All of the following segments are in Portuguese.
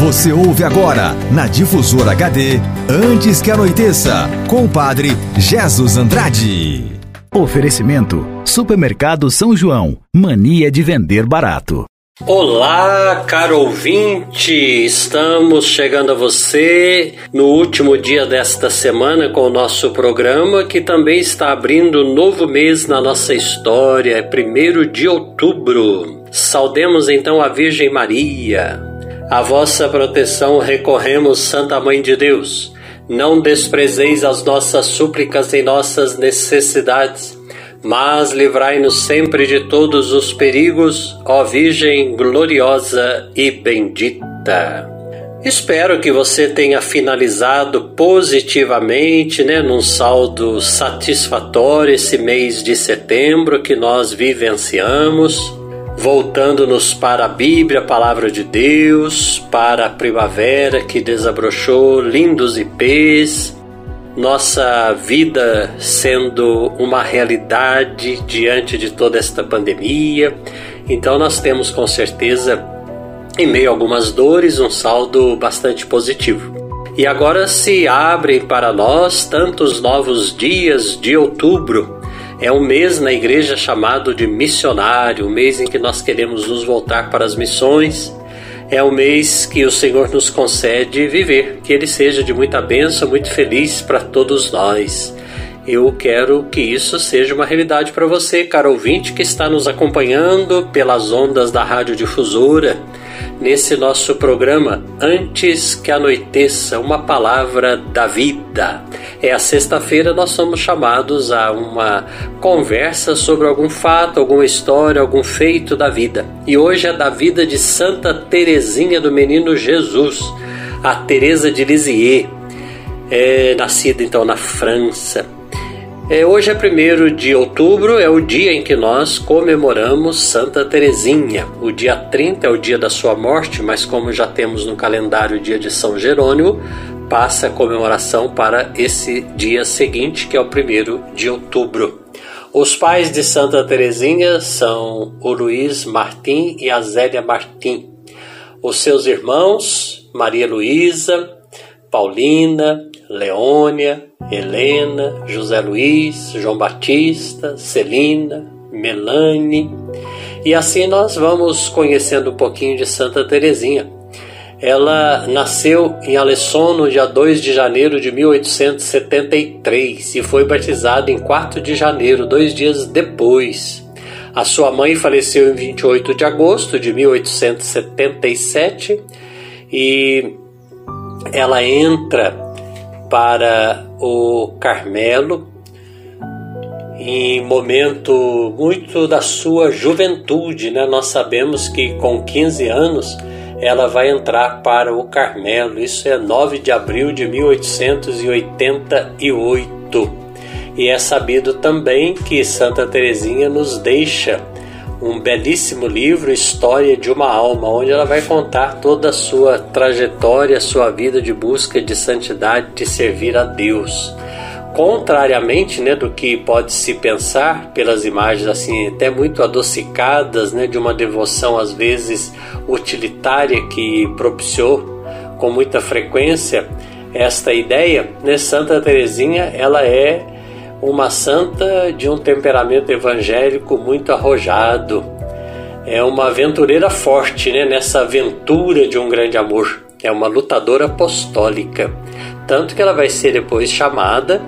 Você ouve agora, na Difusora HD, Antes que Anoiteça, com o padre Jesus Andrade. Oferecimento: Supermercado São João. Mania de vender barato. Olá, caro ouvinte! Estamos chegando a você no último dia desta semana com o nosso programa, que também está abrindo um novo mês na nossa história, é 1 de outubro. Saudemos então a Virgem Maria. A vossa proteção recorremos, Santa Mãe de Deus. Não desprezeis as nossas súplicas em nossas necessidades mas livrai-nos sempre de todos os perigos, ó Virgem gloriosa e bendita. Espero que você tenha finalizado positivamente, né, num saldo satisfatório esse mês de setembro que nós vivenciamos, voltando-nos para a Bíblia, a palavra de Deus, para a primavera que desabrochou lindos ipês, nossa vida sendo uma realidade diante de toda esta pandemia. Então, nós temos com certeza, em meio a algumas dores, um saldo bastante positivo. E agora se abrem para nós tantos novos dias de outubro. É um mês na igreja chamado de missionário, um mês em que nós queremos nos voltar para as missões é o mês que o Senhor nos concede viver. Que ele seja de muita bênção, muito feliz para todos nós. Eu quero que isso seja uma realidade para você, caro ouvinte, que está nos acompanhando pelas ondas da Rádio Difusora nesse nosso programa Antes que anoiteça, uma palavra da vida. É a sexta-feira nós somos chamados a uma conversa sobre algum fato, alguma história, algum feito da vida. E hoje é da vida de Santa Teresinha do Menino Jesus, a Teresa de Lisieux, é, nascida então na França. É, hoje é 1 de outubro, é o dia em que nós comemoramos Santa Teresinha. O dia 30 é o dia da sua morte, mas como já temos no calendário o dia de São Jerônimo, passa a comemoração para esse dia seguinte, que é o 1 de outubro. Os pais de Santa Teresinha são o Luiz Martim e a Zélia Martim. Os seus irmãos, Maria Luísa, Paulina, Leônia, Helena, José Luiz, João Batista, Celina, Melanie. E assim nós vamos conhecendo um pouquinho de Santa Teresinha. Ela nasceu em Alessandro no dia 2 de janeiro de 1873 e foi batizada em 4 de janeiro, dois dias depois. A sua mãe faleceu em 28 de agosto de 1877 e ela entra para o Carmelo em momento muito da sua juventude, né? Nós sabemos que com 15 anos ela vai entrar para o Carmelo. Isso é 9 de abril de 1888. E é sabido também que Santa Teresinha nos deixa um belíssimo livro, História de uma Alma, onde ela vai contar toda a sua trajetória, sua vida de busca de santidade, de servir a Deus. Contrariamente né, do que pode se pensar pelas imagens assim até muito adocicadas, né, de uma devoção às vezes utilitária que propiciou com muita frequência esta ideia, né, Santa Teresinha ela é uma santa de um temperamento evangélico muito arrojado. É uma aventureira forte, né? Nessa aventura de um grande amor. É uma lutadora apostólica. Tanto que ela vai ser depois chamada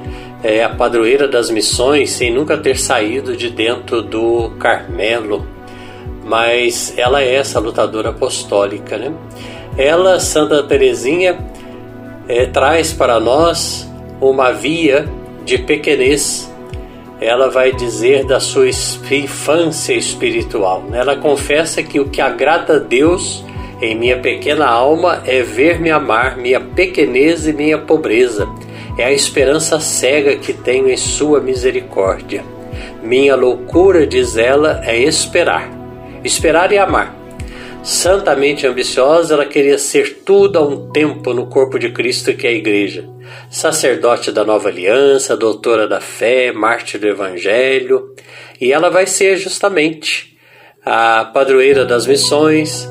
é, a padroeira das missões, sem nunca ter saído de dentro do Carmelo. Mas ela é essa lutadora apostólica, né? Ela, Santa Teresinha, é, traz para nós uma via de pequenez, ela vai dizer da sua infância espiritual. Ela confessa que o que agrada a Deus em minha pequena alma é ver-me amar minha pequenez e minha pobreza. É a esperança cega que tenho em Sua misericórdia. Minha loucura, diz ela, é esperar. Esperar e amar. Santamente ambiciosa, ela queria ser tudo a um tempo no corpo de Cristo que é a Igreja. Sacerdote da nova aliança, doutora da fé, mártir do Evangelho, e ela vai ser justamente a padroeira das missões,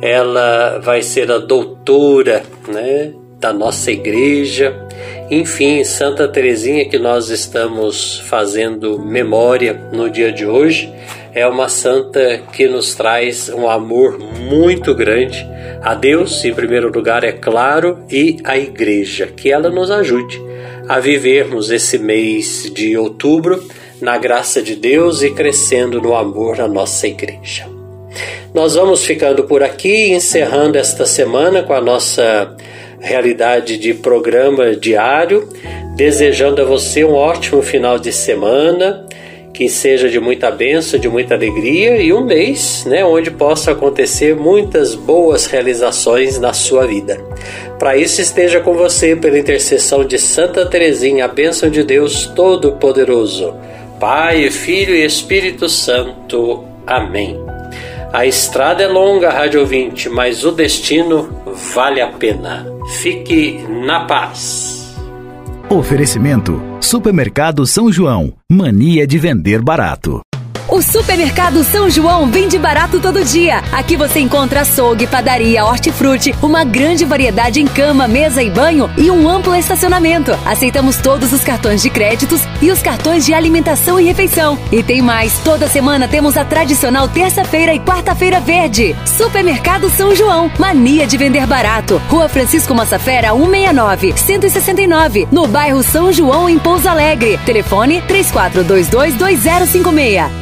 ela vai ser a doutora, né, da nossa igreja. Enfim, Santa Teresinha que nós estamos fazendo memória no dia de hoje, é uma santa que nos traz um amor muito grande a Deus, em primeiro lugar, é claro, e à igreja, que ela nos ajude a vivermos esse mês de outubro na graça de Deus e crescendo no amor na nossa igreja. Nós vamos ficando por aqui, encerrando esta semana com a nossa realidade de programa diário, desejando a você um ótimo final de semana, que seja de muita bênção, de muita alegria e um mês, né, onde possa acontecer muitas boas realizações na sua vida. Para isso esteja com você pela intercessão de Santa Teresinha, a bênção de Deus Todo-Poderoso. Pai, Filho e Espírito Santo. Amém. A estrada é longa, rádio ouvinte, mas o destino vale a pena. Fique na paz. Oferecimento: Supermercado São João. Mania de vender barato. O Supermercado São João vende barato todo dia. Aqui você encontra açougue, padaria, hortifruti, uma grande variedade em cama, mesa e banho e um amplo estacionamento. Aceitamos todos os cartões de créditos e os cartões de alimentação e refeição. E tem mais, toda semana temos a tradicional terça-feira e quarta-feira verde. Supermercado São João, mania de vender barato. Rua Francisco Massafera, 169, 169, no bairro São João, em Pouso Alegre. Telefone 34222056.